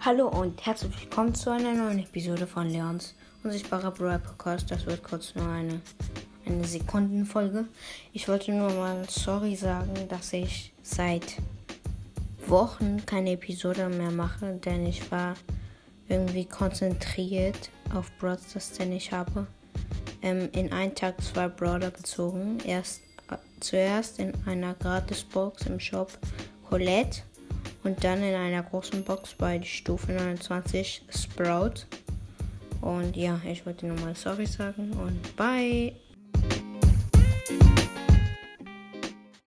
Hallo und herzlich willkommen zu einer neuen Episode von Leons unsichtbarer Brawl Podcast. Das wird kurz nur eine, eine Sekundenfolge. Ich wollte nur mal sorry sagen, dass ich seit Wochen keine Episode mehr mache, denn ich war irgendwie konzentriert auf Brawl Stars, den ich habe. Ähm, in einen Tag zwei Brawler gezogen. Erst äh, zuerst in einer Gratisbox im Shop Colette und dann in einer großen Box bei Stufe 29 Sprout. Und ja, ich wollte nochmal sorry sagen und bye.